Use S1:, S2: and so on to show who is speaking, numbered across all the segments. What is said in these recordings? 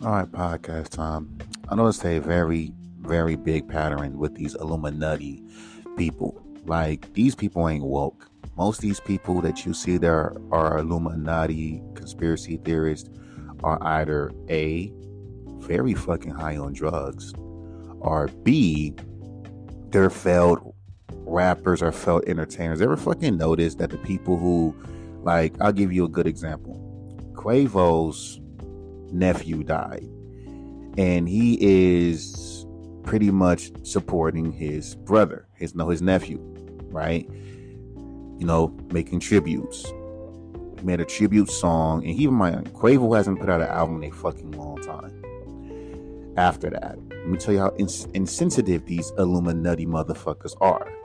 S1: All right, podcast time. I noticed a very, very big pattern with these Illuminati people. Like, these people ain't woke. Most of these people that you see there are Illuminati conspiracy theorists are either A, very fucking high on drugs, or B, they're failed rappers or failed entertainers. Ever fucking notice that the people who, like, I'll give you a good example. Quavo's nephew died, and he is pretty much supporting his brother, his no, his nephew, right? You know, making tributes. He made a tribute song, and even my Quavo hasn't put out an album in a fucking long time. After that, let me tell you how ins- insensitive these Illuminati motherfuckers are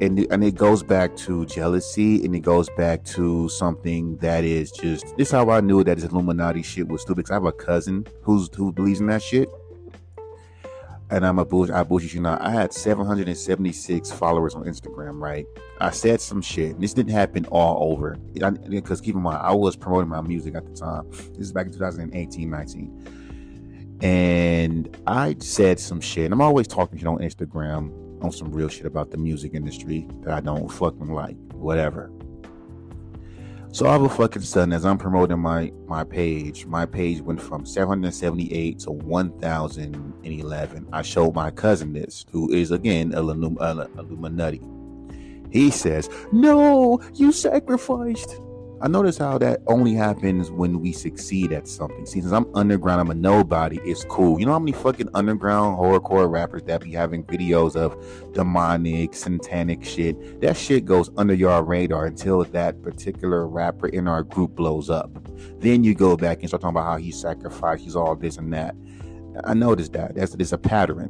S1: and and it goes back to jealousy and it goes back to something that is just this is how I knew that this Illuminati shit was stupid. Cause I have a cousin who's who believes in that shit. And I'm a bullshit. I bullshit you know. I had 776 followers on Instagram, right? I said some shit. This didn't happen all over. Because keep in mind, I was promoting my music at the time. This is back in 2018, 19. And I said some shit. And I'm always talking shit on Instagram on some real shit about the music industry that I don't fucking like, whatever. So all of a fucking sudden, as I'm promoting my my page, my page went from 778 to 1,011. I showed my cousin this, who is again a Illuminati. He says, "No, you sacrificed." I notice how that only happens when we succeed at something. See, since I'm underground, I'm a nobody. It's cool. You know how many fucking underground horrorcore rappers that be having videos of demonic, satanic shit? That shit goes under your radar until that particular rapper in our group blows up. Then you go back and start talking about how he sacrificed, he's all this and that. I noticed that. That's, that's a pattern.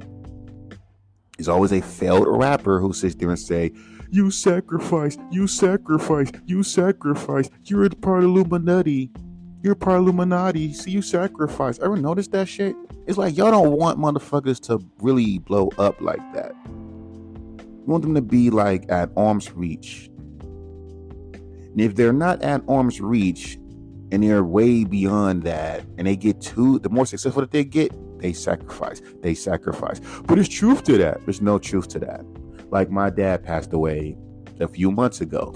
S1: There's always a failed rapper who sits there and say, you sacrifice, you sacrifice, you sacrifice. You're part of Illuminati. You're part of Illuminati. See, you sacrifice. Ever notice that shit? It's like y'all don't want motherfuckers to really blow up like that. You want them to be like at arm's reach. And if they're not at arm's reach and they're way beyond that and they get too, the more successful that they get, they sacrifice. They sacrifice. But there's truth to that. There's no truth to that. Like my dad passed away a few months ago,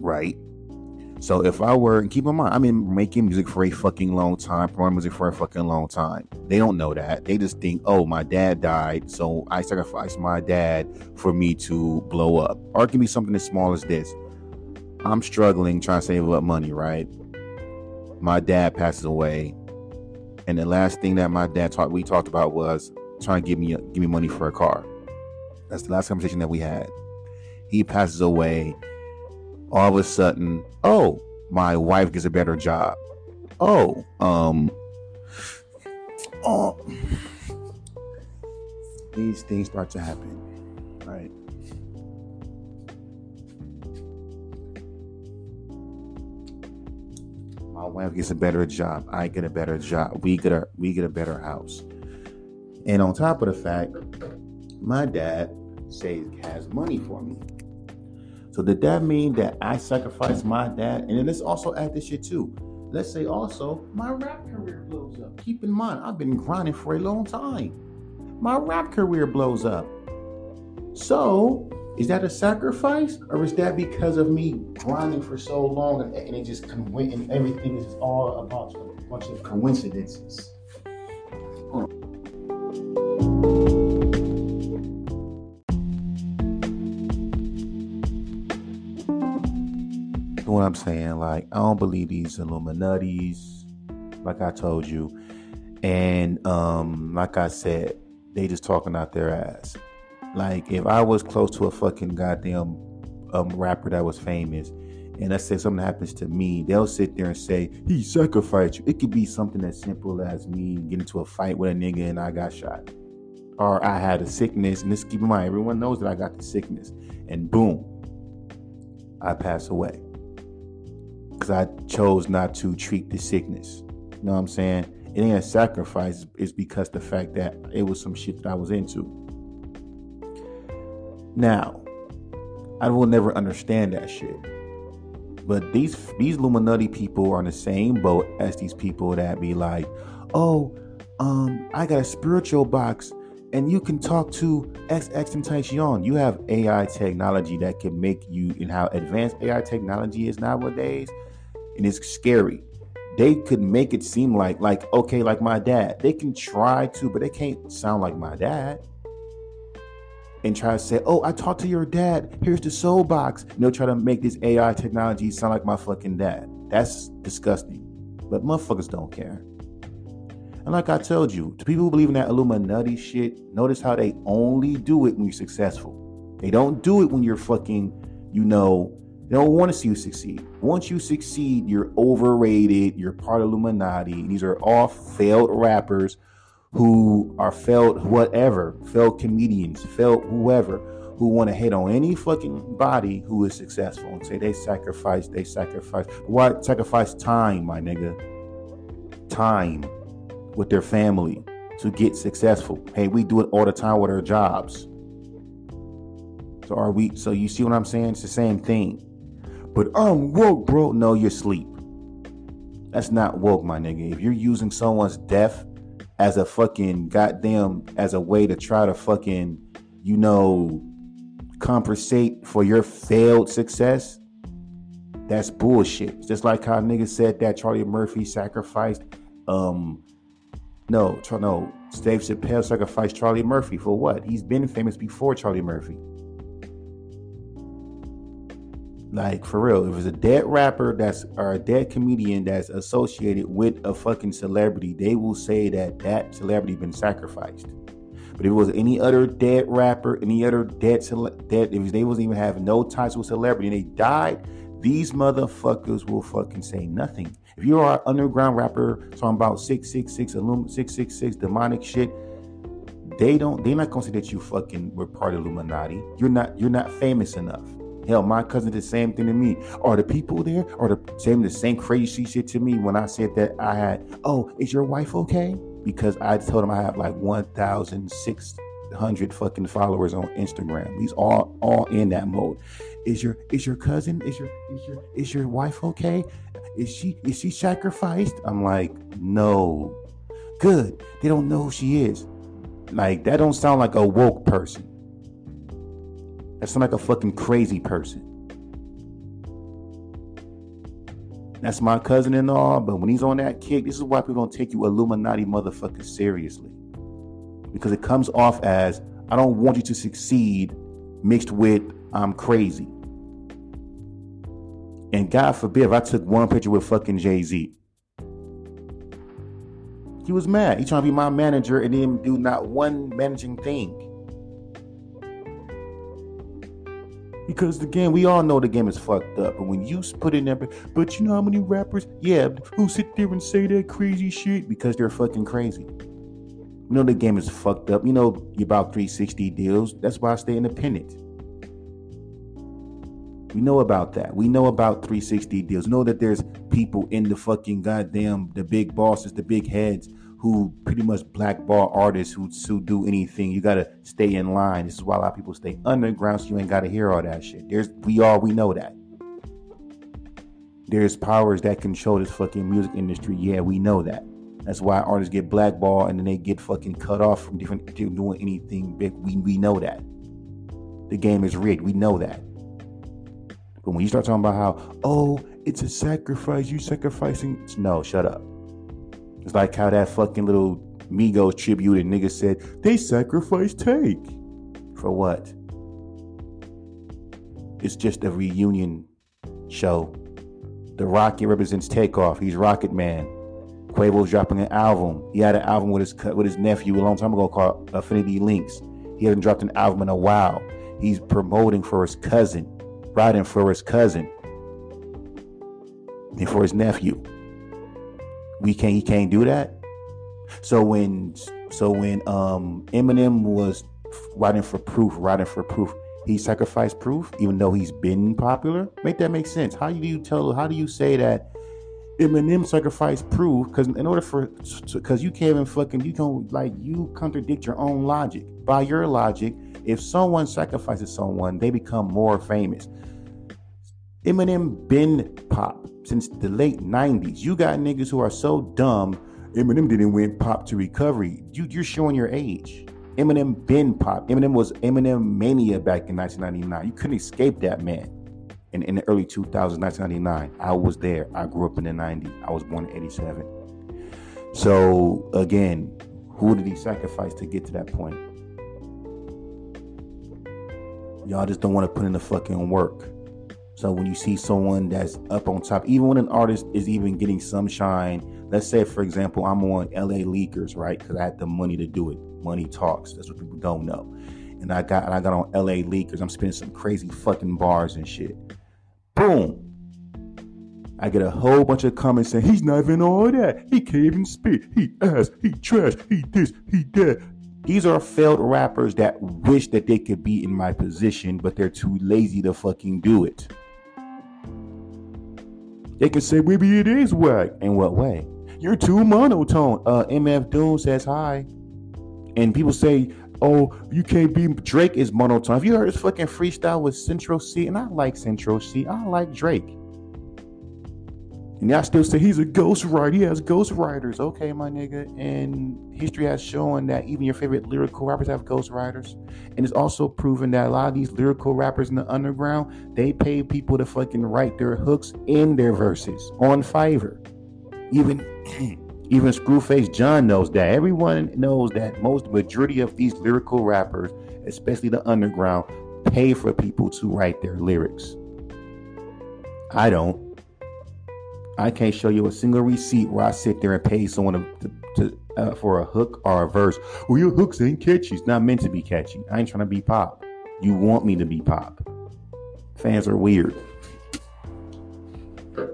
S1: right? So if I were, and keep in mind, I've been making music for a fucking long time, promoting music for a fucking long time. They don't know that. They just think, oh, my dad died, so I sacrificed my dad for me to blow up. Or it can be something as small as this. I'm struggling trying to save up money, right? My dad passes away, and the last thing that my dad talked we talked about was trying to give me give me money for a car. That's the last conversation that we had. He passes away. All of a sudden, oh, my wife gets a better job. Oh, um, oh, these things start to happen, right? My wife gets a better job. I get a better job. We get a we get a better house. And on top of the fact, my dad says has money for me. So did that mean that I sacrificed my dad? And then let's also add this shit too. Let's say also my rap career blows up. Keep in mind, I've been grinding for a long time. My rap career blows up. So is that a sacrifice, or is that because of me grinding for so long and, it just went and everything is all about a bunch of coincidences? I'm saying? Like, I don't believe these Illuminatis, like I told you. And um, like I said, they just talking out their ass. Like, if I was close to a fucking goddamn um, rapper that was famous, and let's say something happens to me, they'll sit there and say, he sacrificed you. It could be something as simple as me getting into a fight with a nigga and I got shot. Or I had a sickness, and this keep in mind, everyone knows that I got the sickness. And boom, I pass away because I chose not to treat the sickness. You know what I'm saying? It ain't a sacrifice. It's because the fact that it was some shit that I was into. Now, I will never understand that shit. But these these Illuminati people are in the same boat as these people that be like, oh, um, I got a spiritual box and you can talk to XX Tentacion. You have AI technology that can make you and how advanced AI technology is nowadays, and it's scary. They could make it seem like like okay, like my dad. They can try to, but they can't sound like my dad. And try to say, "Oh, I talked to your dad. Here's the soul box." And they'll try to make this AI technology sound like my fucking dad. That's disgusting. But motherfuckers don't care. And like I told you, to people who believe in that Illuminati shit, notice how they only do it when you're successful. They don't do it when you're fucking, you know, they don't want to see you succeed. Once you succeed, you're overrated, you're part of Illuminati. These are all failed rappers who are failed whatever, failed comedians, failed whoever who want to hit on any fucking body who is successful and say they sacrifice, they sacrifice. Why sacrifice time, my nigga? Time with their family to get successful. Hey, we do it all the time with our jobs. So are we so you see what I'm saying? It's the same thing. But I'm woke, bro. No, you're asleep. That's not woke, my nigga. If you're using someone's death as a fucking goddamn as a way to try to fucking, you know, compensate for your failed success, that's bullshit. Just like how niggas said that Charlie Murphy sacrificed um no, no. Dave Chappelle sacrificed Charlie Murphy for what? He's been famous before Charlie Murphy. Like for real, if it's a dead rapper that's or a dead comedian that's associated with a fucking celebrity, they will say that that celebrity been sacrificed. But if it was any other dead rapper, any other dead cele- dead, if they wasn't even have no ties with celebrity and they died, these motherfuckers will fucking say nothing. If you are an underground rapper talking about 666, 666 demonic shit, they don't they're not gonna say that you fucking were part of Illuminati. You're not you're not famous enough. Hell, my cousin did the same thing to me. Are the people there are the same the same crazy shit to me when I said that I had, oh, is your wife okay? Because I told him I have like 1,600 fucking followers on Instagram. He's all all in that mode. Is your is your cousin is your is your is your wife okay? Is she is she sacrificed? I'm like, no. Good. They don't know who she is. Like that don't sound like a woke person. That sound like a fucking crazy person. That's my cousin and all, but when he's on that kick, this is why people don't take you Illuminati motherfuckers seriously. Because it comes off as I don't want you to succeed mixed with I'm crazy. And God forbid if I took one picture with fucking Jay Z. He was mad. He trying to be my manager and didn't do not one managing thing. Because the game, we all know the game is fucked up. But when you put in there, but you know how many rappers, yeah, who sit there and say that crazy shit because they're fucking crazy. You know the game is fucked up. You know you about 360 deals. That's why I stay independent. We know about that. We know about 360 deals. Know that there's people in the fucking goddamn the big bosses, the big heads who pretty much blackball artists who, who do anything. You gotta stay in line. This is why a lot of people stay underground, so you ain't gotta hear all that shit. There's we all we know that. There's powers that control this fucking music industry. Yeah, we know that. That's why artists get blackballed and then they get fucking cut off from different doing anything big. We we know that. The game is rigged. We know that. But when you start talking about how, oh, it's a sacrifice, you sacrificing. No, shut up. It's like how that fucking little Migos tribute and nigga said, they sacrificed Take. For what? It's just a reunion show. The Rocket represents Takeoff. He's Rocket Man. Quavo's dropping an album. He had an album with his with his nephew a long time ago called Infinity Links. He hasn't dropped an album in a while. He's promoting for his cousin riding for his cousin and for his nephew. We can't he can't do that. So when so when um Eminem was writing for Proof, writing for Proof, he sacrificed Proof, even though he's been popular. Make that make sense. How do you tell how do you say that Eminem sacrificed Proof? Because in order for because you can't even fucking you don't like you contradict your own logic. By your logic, if someone sacrifices someone, they become more famous Eminem been pop since the late 90s. You got niggas who are so dumb. Eminem didn't win pop to recovery. You, you're showing your age. Eminem been pop. Eminem was Eminem mania back in 1999. You couldn't escape that man. And in the early 2000s, 1999, I was there. I grew up in the 90s. I was born in 87. So again, who did he sacrifice to get to that point? Y'all just don't want to put in the fucking work. So when you see someone that's up on top, even when an artist is even getting some shine, let's say for example, I'm on LA Leakers, right? Because I had the money to do it. Money talks. That's what people don't know. And I got and I got on LA Leakers. I'm spending some crazy fucking bars and shit. Boom. I get a whole bunch of comments saying he's not even all that. He can't even spit. He ass. He trash. He this. He that. These are failed rappers that wish that they could be in my position, but they're too lazy to fucking do it. They can say maybe it is whack. In what way? You're too monotone. Uh, MF Doom says hi, and people say, "Oh, you can't be." Drake is monotone. Have you heard his fucking freestyle with Central Cee? And I like Central Cee. I like Drake. And y'all still say he's a ghost writer. He has ghost writers. Okay, my nigga. And history has shown that even your favorite lyrical rappers have ghost writers. And it's also proven that a lot of these lyrical rappers in the underground, they pay people to fucking write their hooks in their verses on Fiverr. Even even Screwface John knows that. Everyone knows that most majority of these lyrical rappers, especially the underground, pay for people to write their lyrics. I don't. I can't show you a single receipt where I sit there and pay someone to, to uh, for a hook or a verse. Well, your hooks ain't catchy. It's not meant to be catchy. I ain't trying to be pop. You want me to be pop. Fans are weird.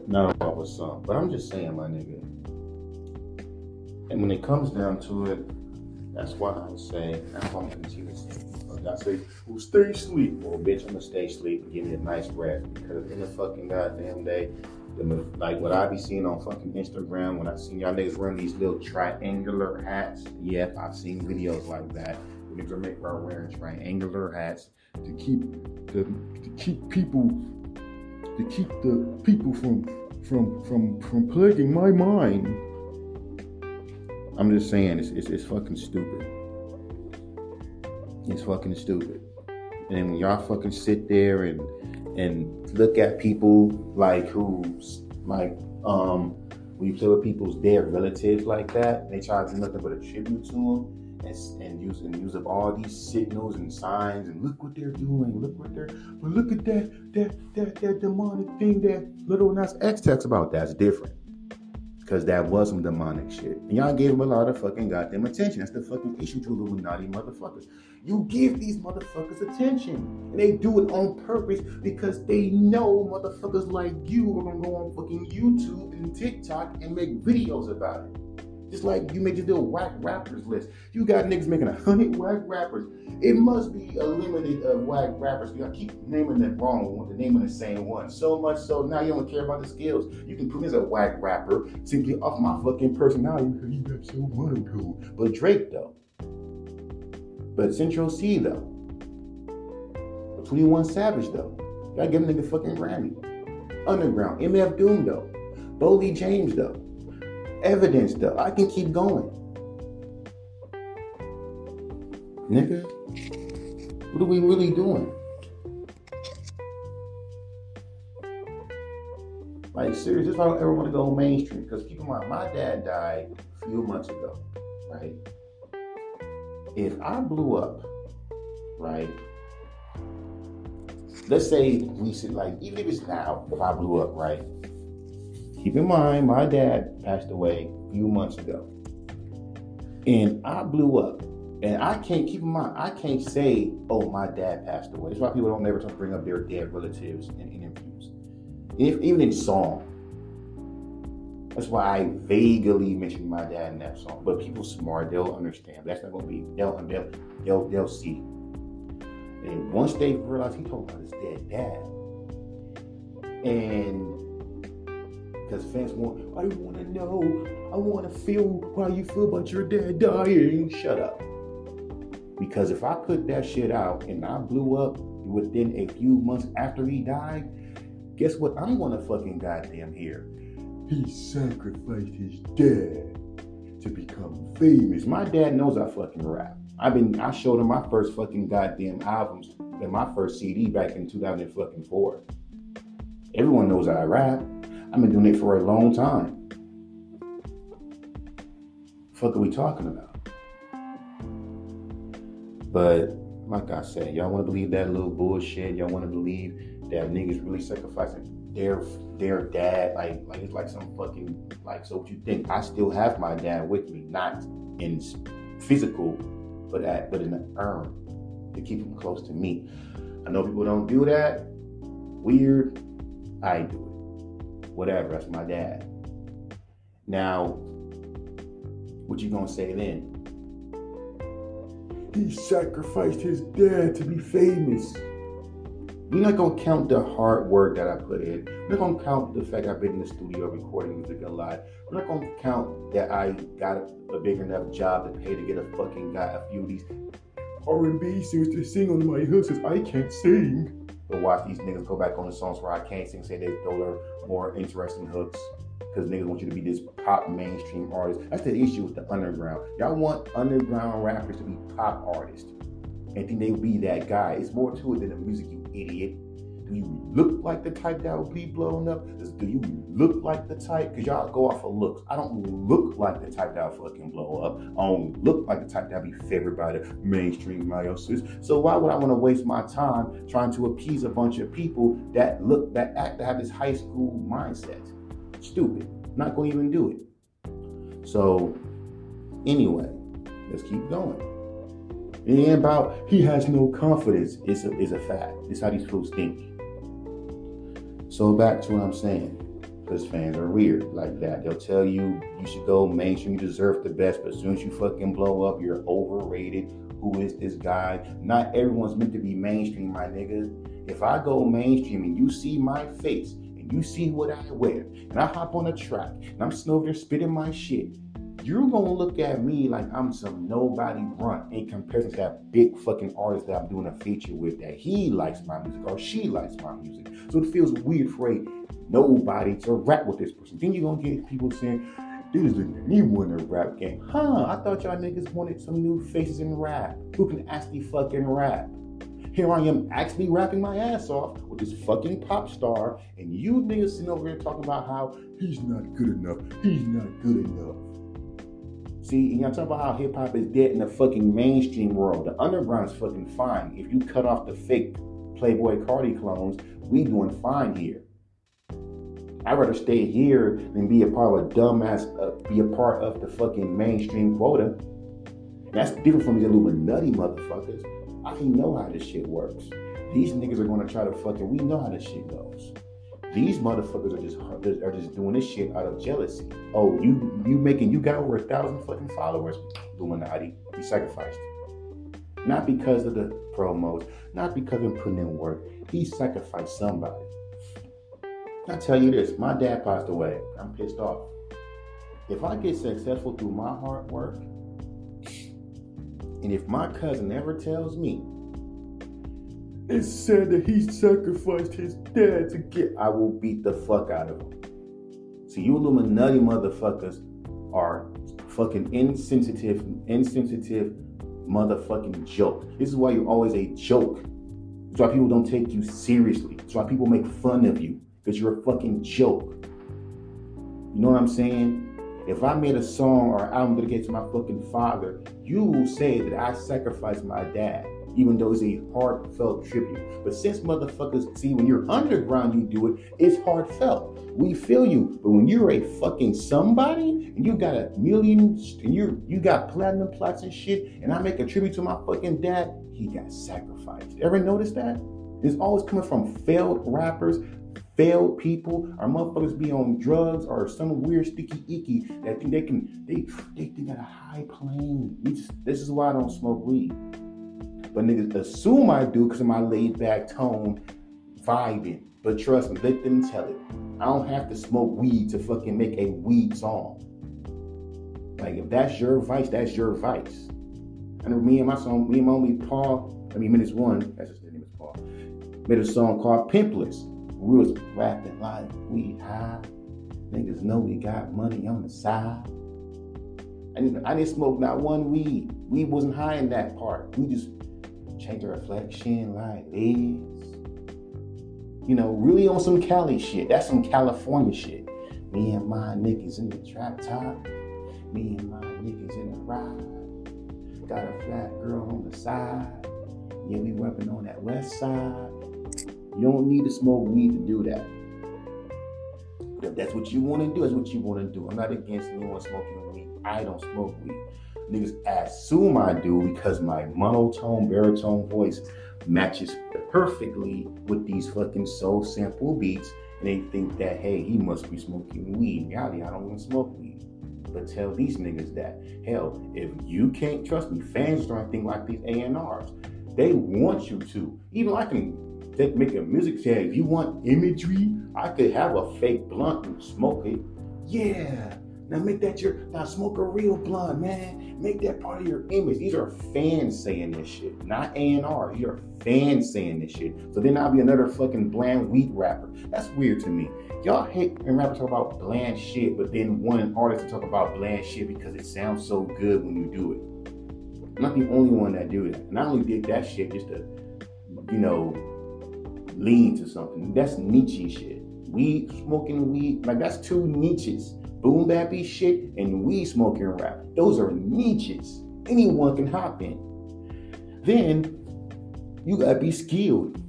S1: Not all with but I'm just saying, my nigga. And when it comes down to it, that's why I say, that's why I'm continuing to say. I say, well, stay asleep. Well, bitch, I'm gonna stay asleep and give me a nice rest because in the fucking goddamn day, like what I be seeing on fucking Instagram when I see y'all niggas wearing these little triangular hats. Yep, I've seen videos like that. When niggas are wearing triangular hats to keep the to keep people to keep the people from from from from plaguing my mind. I'm just saying it's it's, it's fucking stupid. It's fucking stupid. And when y'all fucking sit there and and look at people like who's like um when you play with people's dead relatives like that, they try to do nothing but a tribute to them and, and use and use up all these signals and signs and look what they're doing, look what they're but look at that that that that demonic thing that Lil Nas X talks about. That's different. Because that was some demonic shit. And y'all gave him a lot of fucking goddamn attention. That's the fucking issue to Illuminati motherfuckers. You give these motherfuckers attention. And they do it on purpose because they know motherfuckers like you are gonna go on fucking YouTube and TikTok and make videos about it. Just like you make this little whack rappers list. You got niggas making a hundred whack rappers. It must be a limited of whack rappers. You keep naming them wrong with the name of the same one. So much so now you don't care about the skills. You can prove as a whack rapper simply off my fucking personality because you got so monotone. But Drake though. But Central Cee though. But 21 Savage though. Gotta give a nigga fucking Grammy. Underground. MF Doom though. Boldy James though evidence though. I can keep going. Nigga, what are we really doing? Like, seriously, this I don't ever want to go mainstream. Because keep in mind, my dad died a few months ago, right? If I blew up, right? Let's say we said, like, even if it's now, if I blew up, right? Keep in mind, my dad passed away a few months ago. And I blew up. And I can't keep in mind, I can't say, oh, my dad passed away. That's why people don't ever bring up their dead relatives in interviews. If, even in song. That's why I vaguely mentioned my dad in that song. But people smart, they'll understand. That's not gonna be, they'll they'll they'll, they'll see. And once they realize he told about his dead dad. And because fans want, I want to know, I want to feel how you feel about your dad dying. Shut up. Because if I put that shit out and I blew up within a few months after he died, guess what? I'm gonna fucking goddamn hear. He sacrificed his dad to become famous. My dad knows I fucking rap. I've been I showed him my first fucking goddamn albums and my first CD back in 2004. Everyone knows I rap. I've been doing it for a long time. The Fuck are we talking about? But like I said, y'all want to believe that little bullshit. Y'all want to believe that niggas really sacrificing their their dad. Like like it's like some fucking like. So what you think? I still have my dad with me, not in physical, but at but in an urn to keep him close to me. I know people don't do that. Weird. I do it. Whatever. That's my dad. Now, what you gonna say then? He sacrificed his dad to be famous. We're not gonna count the hard work that I put in. We're not gonna count the fact I've been in the studio recording music a lot. We're not gonna count that I got a, a big enough job to pay to get a fucking guy a few of these R&B singers to sing on my hooks since I can't sing. But watch these niggas go back on the songs where I can't sing, say they throw their more interesting hooks because niggas want you to be this pop mainstream artist. That's the issue with the underground. Y'all want underground rappers to be pop artists and think they'll be that guy. It's more to it than the music, you idiot. Do you look like the type that will be blown up? Do you look like the type? Because y'all go off of looks. I don't look like the type that will fucking blow up. I don't look like the type that will be favored by the mainstream masses. So why would I want to waste my time trying to appease a bunch of people that look, that act, that have this high school mindset? Stupid. Not going to even do it. So, anyway, let's keep going. It ain't about he has no confidence. It's a, it's a fact. It's how these fools think. So back to what I'm saying. Because fans are weird like that. They'll tell you you should go mainstream, you deserve the best, but as soon as you fucking blow up, you're overrated. Who is this guy? Not everyone's meant to be mainstream, my nigga. If I go mainstream and you see my face and you see what I wear, and I hop on a track, and I'm sitting over there spitting my shit, you're gonna look at me like I'm some nobody grunt in comparison to that big fucking artist that I'm doing a feature with that he likes my music or she likes my music. So it feels weird for a nobody to rap with this person. Then you're gonna get people saying, Dudes didn't need one in the rap game. Huh, I thought y'all niggas wanted some new faces in rap who can actually fucking rap. Here I am actually rapping my ass off with this fucking pop star, and you niggas sitting over here talking about how he's not good enough. He's not good enough. See, y'all talking about how hip hop is dead in the fucking mainstream world. The underground's fucking fine. If you cut off the fake Playboy Carti clones, we doing fine here. I'd rather stay here than be a part of a dumbass, uh, be a part of the fucking mainstream quota. That's different from these Illuminati motherfuckers. I know how this shit works. These niggas are gonna try to fucking. We know how this shit goes. These motherfuckers are just are just doing this shit out of jealousy. Oh, you you making you got over a thousand fucking followers, Illuminati. You sacrificed. Not because of the promos, not because of putting in work. He sacrificed somebody. I tell you this, my dad passed away. I'm pissed off. If I get successful through my hard work, and if my cousin ever tells me it's said that he sacrificed his dad to get, I will beat the fuck out of him. So you Illuminati motherfuckers are fucking insensitive, insensitive motherfucking joke. This is why you're always a joke. It's why people don't take you seriously. It's why people make fun of you because you're a fucking joke. You know what I'm saying? If I made a song or album dedicated to my fucking father, you will say that I sacrificed my dad, even though it's a heartfelt tribute. But since motherfuckers see when you're underground, you do it, it's heartfelt. We feel you. But when you're a fucking somebody and you got a million and you you got platinum plaques and shit, and I make a tribute to my fucking dad, he got sacrificed. Ever notice that? It's always coming from failed rappers, failed people or motherfuckers be on drugs or some weird sticky icky that think they can they they think at a high plane. Just, this is why I don't smoke weed. But niggas assume I do because of my laid back tone, vibing. But trust me, let them tell it. I don't have to smoke weed to fucking make a weed song. Like if that's your vice, that's your vice. I know me and my song, me and my homie Paul, I mean minutes one, that's his name is Paul, made a song called Pimpless We was rapping like we high. Niggas know we got money on the side. I didn't, I didn't smoke not one weed. Weed wasn't high in that part. We just changed the reflection like this. You know, really on some Cali shit. That's some California shit. Me and my niggas in the trap top. Me and my niggas in the ride. Got a flat girl on the side. Yeah, we rapping on that west side. You don't need to smoke weed to do that. If that's what you want to do, that's what you want to do. I'm not against anyone smoking weed. I don't smoke weed. Niggas assume I do because my monotone, baritone voice matches perfectly with these fucking soul sample beats. And they think that, hey, he must be smoking weed. In I don't even smoke weed. But tell these niggas that, hell, if you can't trust me, fans don't think like these A&Rs. They want you to. Even I can take, make a music tag. If you want imagery, I could have a fake blunt and smoke it. Yeah. Now make that your now smoke a real blunt, man. Make that part of your image. These are fans saying this shit, not A and R. These are fans saying this shit. So then I'll be another fucking bland wheat rapper. That's weird to me. Y'all hate when rappers talk about bland shit, but then one artist to talk about bland shit because it sounds so good when you do it. I'm not the only one that do that. And I only did that shit just to, you know, lean to something. That's niche shit. Weed smoking weed, like that's two niches boom bappy shit and weed smoking rap. Those are niches. Anyone can hop in. Then you gotta be skilled.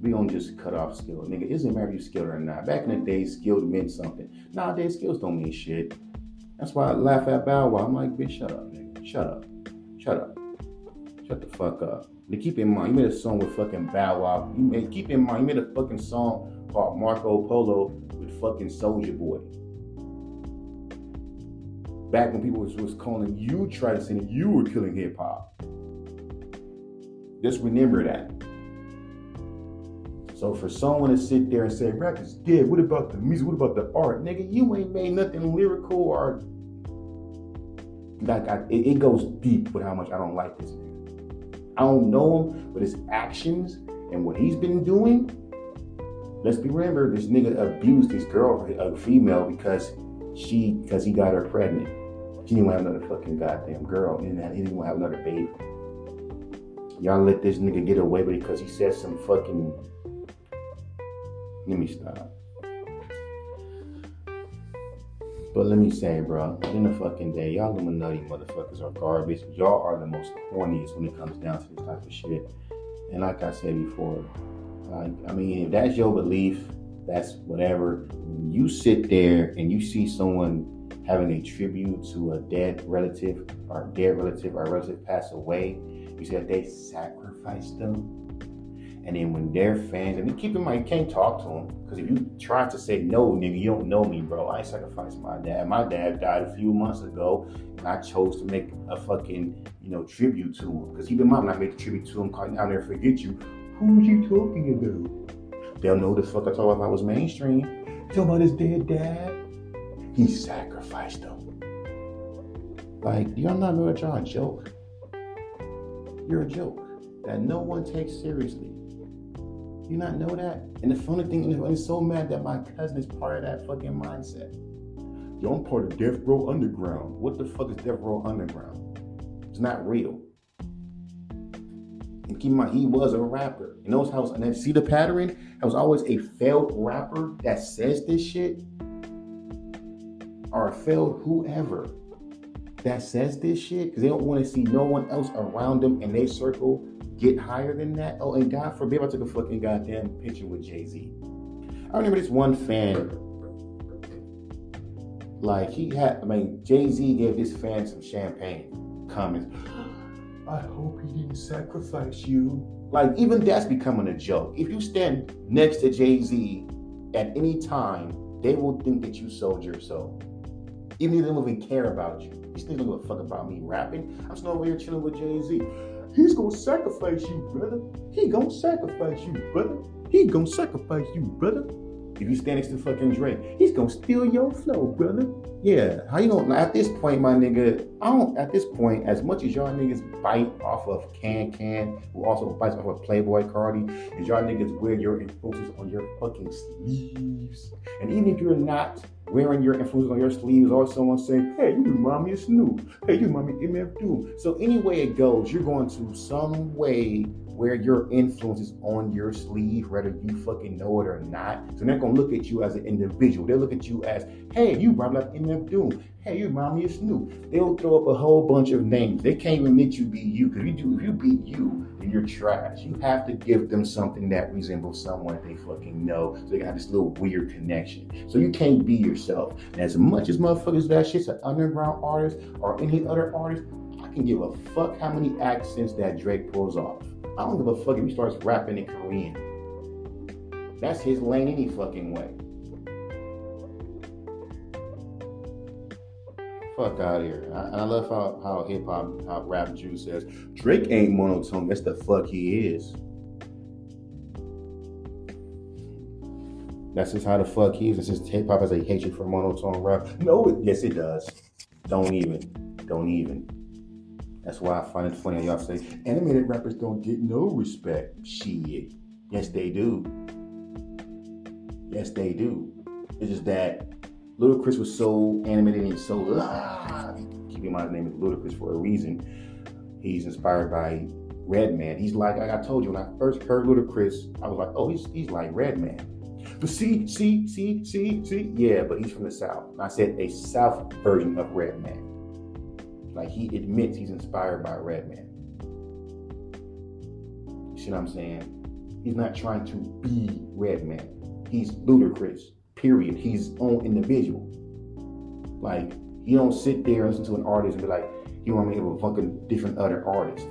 S1: We don't just cut off skill. Nigga, it doesn't matter if you skilled or not. Back in the day, skilled meant something. Nowadays, skills don't mean shit. That's why I laugh at Bow Wow. I'm like, bitch, shut up, nigga. Shut up. Shut up. Shut the fuck up. But keep in mind, you made a song with fucking Bow Wow. You made, keep in mind, you made a fucking song called Marco Polo with fucking Soulja Boy back when people was, was calling you try to say you were killing hip hop. Just remember that. So for someone to sit there and say rap is dead, what about the music? What about the art, nigga? You ain't made nothing lyrical or like I, it, it, goes deep with how much I don't like this nigga. I don't know him, but his actions and what he's been doing. Let's be remember, this nigga abused his girl, a female, because she because he got her pregnant. He didn't have another fucking goddamn girl. Didn't, he didn't have another baby. Y'all let this nigga get away with it because he said some fucking. Let me stop. But let me say, bro, in the fucking day, y'all Illuminati motherfuckers are garbage. Y'all are the most corniest when it comes down to this type of shit. And like I said before, I mean, if that's your belief, that's whatever. You sit there and you see someone having a tribute to a dead relative or dead relative or relative pass away. You said they sacrificed them. And then when their fans, and keep in mind, you can't talk to them. Because if you try to say, no, nigga, you don't know me, bro. I sacrificed my dad. My dad died a few months ago. And I chose to make a fucking, you know, tribute to him. Because in mind, when I made a tribute to him, I'll never forget you. Who's you talking about? They'll know the fuck I talk about if I was mainstream. Talking about his dead dad. He sacrificed them. Like, y'all not know y'all a joke? You're a joke that no one takes seriously. You not know that? And the funny thing is, I'm so mad that my cousin is part of that fucking mindset. Yo, I'm part of Death Row Underground. What the fuck is Death Row Underground? It's not real. And keep in mind, he was a rapper. And those how, and then see the pattern? I was always a failed rapper that says this shit or failed whoever that says this shit because they don't want to see no one else around them in their circle get higher than that. Oh, and God forbid I took a fucking goddamn picture with Jay Z. I remember this one fan, like he had, I mean, Jay Z gave this fan some champagne comments. I hope he didn't sacrifice you. Like, even that's becoming a joke. If you stand next to Jay Z at any time, they will think that you sold your soul. Even if they don't even care about you. These niggas don't give a fuck about me rapping. I'm still over here chilling with Jay-Z. He's gonna sacrifice you, brother. He gonna sacrifice you, brother. He gonna sacrifice you, brother. If you stand next to fucking Drake, he's gonna steal your flow, brother. Yeah, how you gonna at this point, my nigga? I don't. At this point, as much as y'all niggas bite off of Can Can, who also bites off of Playboy Carti, is y'all niggas wear your influences on your fucking sleeves. And even if you're not wearing your influence on your sleeves, or someone saying, "Hey, you remind me of Snoop. Hey, you remind me of MF Doom." So any way it goes, you're going to some way where your influence is on your sleeve, whether you fucking know it or not. So they're not gonna look at you as an individual. They'll look at you as, hey, you rhyme like MF Doom. Hey, you remind me of Snoop. They'll throw up a whole bunch of names. They can't even let you be you. Because if you do, if you be you, then you're trash. You have to give them something that resembles someone they fucking know. So they got this little weird connection. So you can't be yourself. And as much as motherfuckers that shit's an underground artist or any other artist, I can give a fuck how many accents that Drake pulls off. I don't give a fuck if he starts rapping in Korean. That's his lane any fucking way. Fuck out of here. I, I love how, how hip hop, how rap Jew says, Drake ain't monotone. That's the fuck he is. That's just how the fuck he is. It's just hip hop has a hatred for monotone rap. No, it, yes, it does. Don't even. Don't even. That's why I find it funny y'all say animated rappers don't get no respect. Shit. Yes, they do. Yes, they do. It's just that Ludacris was so animated and so ah, keep in mind his name is Ludacris for a reason. He's inspired by Redman. He's like, like I told you, when I first heard Ludacris, I was like, oh, he's he's like Redman. But see, see, see, see, see, yeah, but he's from the South. I said a South version of Redman. Like he admits he's inspired by Redman. You see what I'm saying? He's not trying to be Redman. He's Ludacris. Period. He's own individual. Like you don't sit there and listen to an artist and be like, you want me to have a fucking different other artist.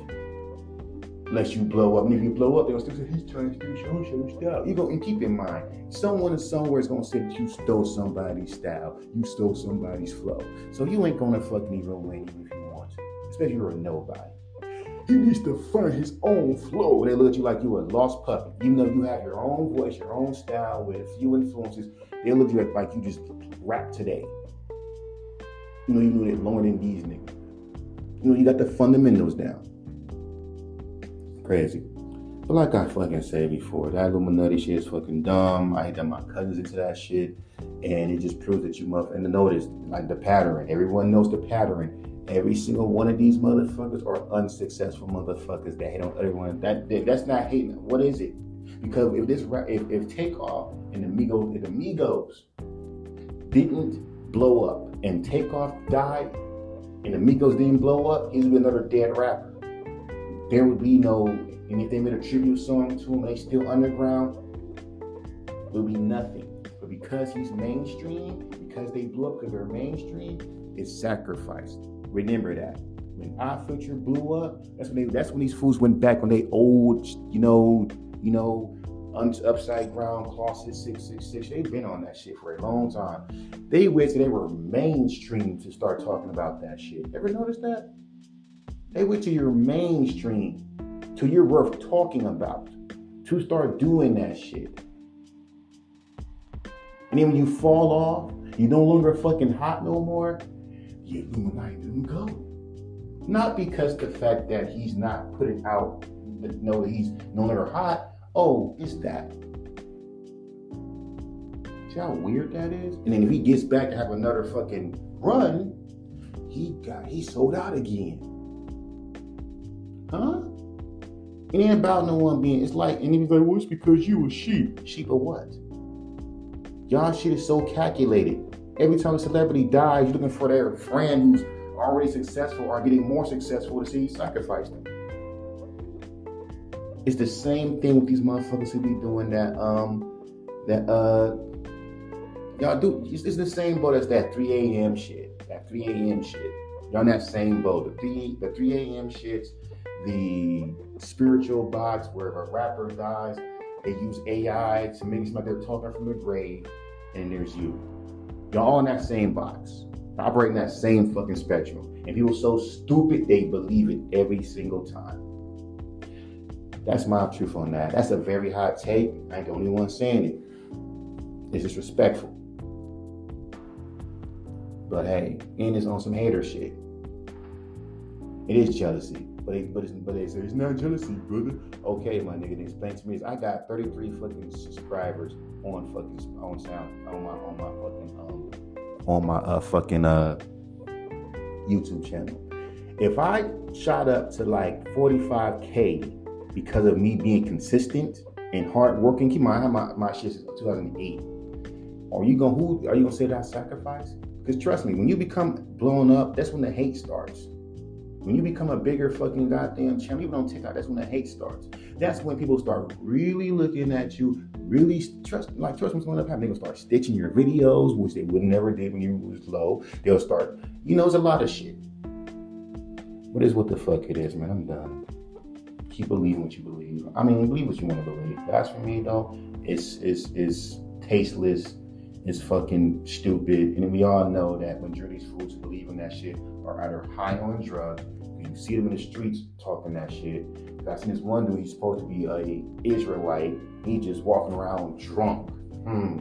S1: Unless you blow up. And if you blow up, they'll still say, he's trying to steal show, show style. You go and keep in mind, someone somewhere is gonna say that you stole somebody's style, you stole somebody's flow. So you ain't gonna fucking even win if you want to. Especially if you're a nobody. He needs to find his own flow. They look at you like you're a lost puppy. Even though you have your own voice, your own style with a few influences, they look at you like you just rap today. You know, you know that Lauren and these niggas. You know, you got the fundamentals down. Crazy. But like I fucking said before, that Illuminati shit is fucking dumb. I hate that my cousins into that shit. And it just proves that you must and notice like the pattern. Everyone knows the pattern. Every single one of these motherfuckers are unsuccessful motherfuckers that hate on everyone. That, that that's not hating. What is it? Because if this if, if Takeoff and the and amigos didn't blow up and Takeoff died and the Migos didn't blow up, he's another dead rapper. There would be no, and if they made a tribute song to him, and they still underground, there would be nothing. But because he's mainstream, because they blew up because they're mainstream, it's sacrificed. Remember that. When I Future blew up, that's when they that's when these fools went back when they old, you know, you know, upside ground closet 666. They've been on that shit for a long time. They till they were mainstream to start talking about that shit. Ever notice that? They wait till you're mainstream, till you're worth talking about, to start doing that shit. And then when you fall off, you no longer fucking hot no more, you Illuminati didn't go. Not because the fact that he's not putting out, but no, he's no longer hot, Oh, it's that. See how weird that is? And then if he gets back to have another fucking run, he got he sold out again. Huh? It ain't about no one being. It's like, and he's like, well, it's because you a sheep. Sheep of what? Y'all shit is so calculated. Every time a celebrity dies, you're looking for their friend who's already successful or getting more successful to see sacrifice them. It's the same thing with these motherfuckers who be doing that. Um, that uh, y'all do. It's, it's the same boat as that 3 a.m. shit. That 3 a.m. shit. Y'all in that same boat. The 3 the 3 a.m. shits. The spiritual box where if a rapper dies, they use AI to make like they're talking from the grave, and there's you. Y'all all in that same box, operating that same fucking spectrum. And people so stupid they believe it every single time. That's my truth on that. That's a very hot take. I ain't the only one saying it. It's disrespectful. But hey, and it's on some hater shit. It is jealousy. But it, but it's, but they say it's not jealousy, brother. Okay, my nigga, they explain to me. is I got 33 fucking subscribers on fucking on sound on my on my fucking um on my uh fucking uh YouTube channel. If I shot up to like 45k because of me being consistent and hardworking, keep mind my, my shit since 2008. Are you gonna who are you gonna say that I sacrifice? Because trust me, when you become blown up, that's when the hate starts. When you become a bigger fucking goddamn channel, even on TikTok, that's when the hate starts. That's when people start really looking at you, really trust, like trust what's going to happen. They're gonna start stitching your videos, which they would never did when you was low. They'll start, you know, it's a lot of shit. But what the fuck it is, man. I'm done. Keep believing what you believe. I mean, believe what you want to believe. That's for me though. It's it's it's tasteless. It's fucking stupid. And we all know that majority of fools believe in that shit are either high on drugs. You see them in the streets talking that shit. I seen this one dude, he's supposed to be a Israelite. He just walking around drunk. Hmm.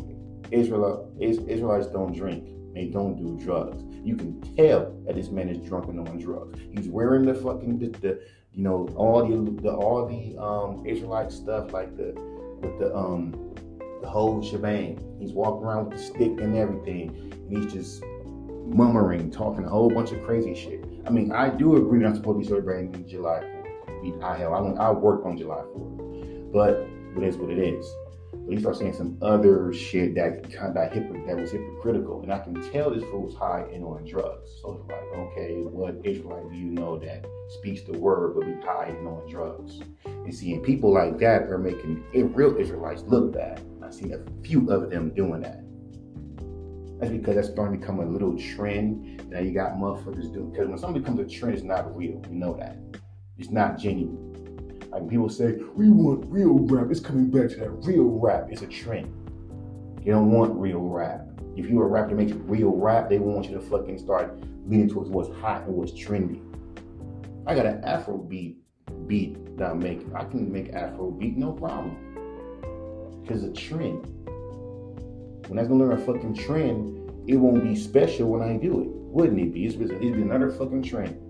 S1: Israel, Israelites don't drink. They don't do drugs. You can tell that this man is drunk and on drugs. He's wearing the fucking the, the you know all the, the all the um Israelite stuff like the with the um the whole shebang. He's walking around with the stick and everything, and he's just murmuring, talking a whole bunch of crazy shit. I mean, I do agree that I'm supposed to be celebrating July 4th. I have, I, I worked on July 4th, but it is what it is. But he starts saying some other shit that kind of hypocr- that was hypocritical, and I can tell this fool's high and on drugs. So it's like, okay, what Israelite do you know that speaks the word but be high and on drugs? And seeing people like that are making real Israelites look bad. I've seen a few of them doing that. That's because that's starting to become a little trend. Now you got motherfuckers doing because when something becomes a trend, it's not real. You know that. It's not genuine. Like people say, we want real rap. It's coming back to that real rap. It's a trend. You don't want real rap. If you're a rapper that makes real rap, they want you to fucking start leaning towards what's hot and what's trendy. I got an Afro beat beat that I'm making. I can make Afro beat no problem. Because it's a trend. When I gonna learn a fucking trend, it won't be special when I do it. Wouldn't it be? It's, it'd another fucking trend.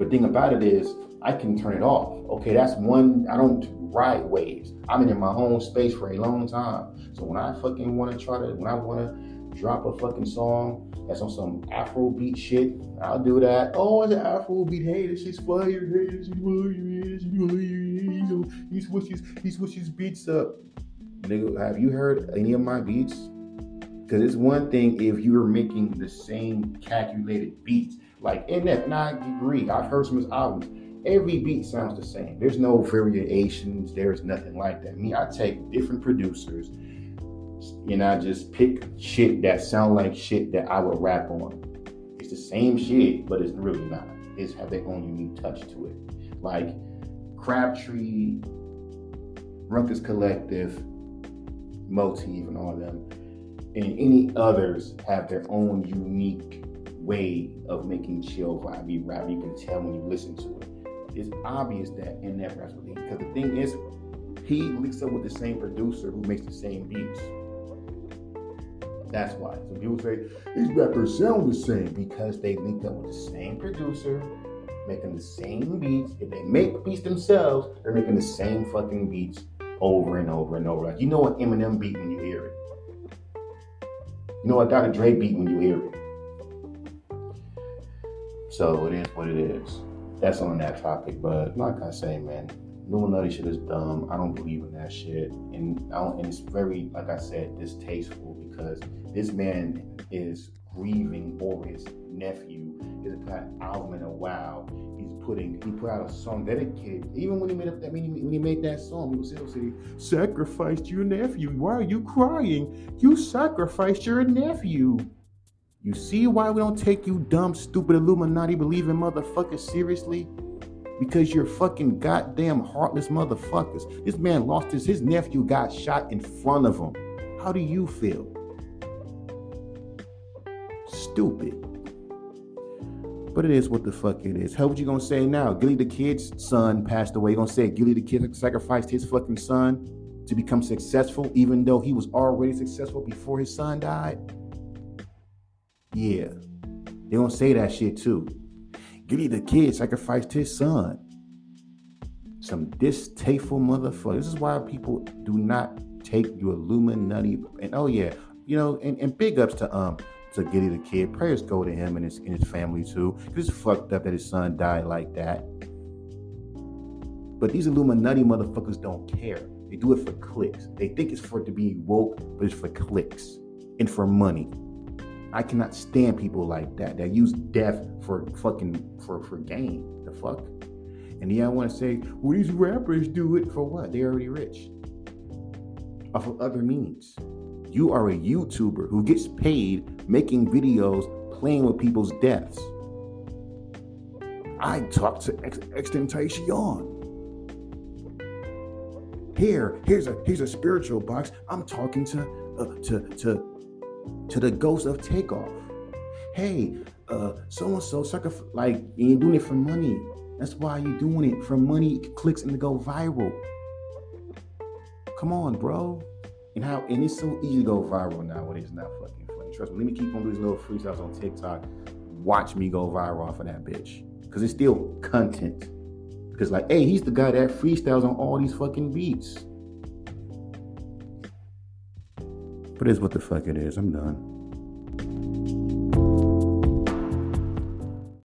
S1: But thing about it is, I can turn it off. Okay, that's one. I don't ride waves. I've been in my own space for a long time. So when I fucking want to try to, when I want to drop a fucking song that's on some Afro beat shit, I'll do that. Oh, it's an Afro beat. Hey, this shit's fire. Hey, this shit's fire. He switches, he switches beats up. Nigga, have you heard any of my beats? Because it's one thing if you're making the same calculated beats. Like in that nine degree, I've heard some of his albums. Every beat sounds the same. There's no variations. There's nothing like that. Me, I take different producers and I just pick shit that sound like shit that I would rap on. It's the same shit, but it's really not. It's have their own unique touch to it. Like Crabtree, Ruckus Collective, Motive and all them, and any others have their own unique way of making chill vibe rap. You can tell when you listen to it. It's obvious that in that rap because the thing is, he links up with the same producer who makes the same beats. That's why. So people say these rappers sound the same because they linked up with the same producer, making the same beats. If they make beats themselves, they're making the same fucking beats over and over and over. Like you know what Eminem beat when you hear it. You know what Dr. Dre beat when you hear it. So it is what it is. That's on that topic. But like I say, man, Illuminati shit is dumb. I don't believe in that shit. And I don't, and it's very, like I said, distasteful because this man is grieving over his nephew. He's put out an album in a while. He's putting he put out a song dedicated. Even when he made up that when he, when he made that song, people still say, "Sacrificed your nephew. Why are you crying? You sacrificed your nephew." You see why we don't take you dumb, stupid Illuminati believing motherfuckers seriously? Because you're fucking goddamn heartless motherfuckers. This man lost his his nephew got shot in front of him. How do you feel? Stupid. But it is what the fuck it is. How what you gonna say now? Gillie the Kid's son passed away. You gonna say Gillie the Kid sacrificed his fucking son to become successful, even though he was already successful before his son died? Yeah. They gonna say that shit too. Gillie the kid sacrificed his son. Some distasteful motherfucker. This is why people do not take your Illuminati and oh yeah, you know, and, and big ups to um to Gillie the kid. Prayers go to him and his and his family too. It's fucked up that his son died like that. But these Illuminati motherfuckers don't care. They do it for clicks. They think it's for it to be woke, but it's for clicks and for money. I cannot stand people like that that use death for fucking for for gain. The fuck. And yeah, I want to say, well, these rappers do it for what? They're already rich. Off of other means. You are a YouTuber who gets paid making videos playing with people's deaths. I talked to Ex- XXXTentacion. Here, here's a here's a spiritual box. I'm talking to uh, to to to the ghost of takeoff. Hey, uh, so and so sucker like you ain't doing it for money. That's why you're doing it for money, clicks, and to go viral. Come on, bro. And how and it's so easy to go viral now when it's not fucking funny. Trust me. Let me keep on doing these little freestyles on TikTok. Watch me go viral off of that bitch. Cause it's still content. Because like, hey, he's the guy that freestyles on all these fucking beats. But it is what the fuck it is. I'm done.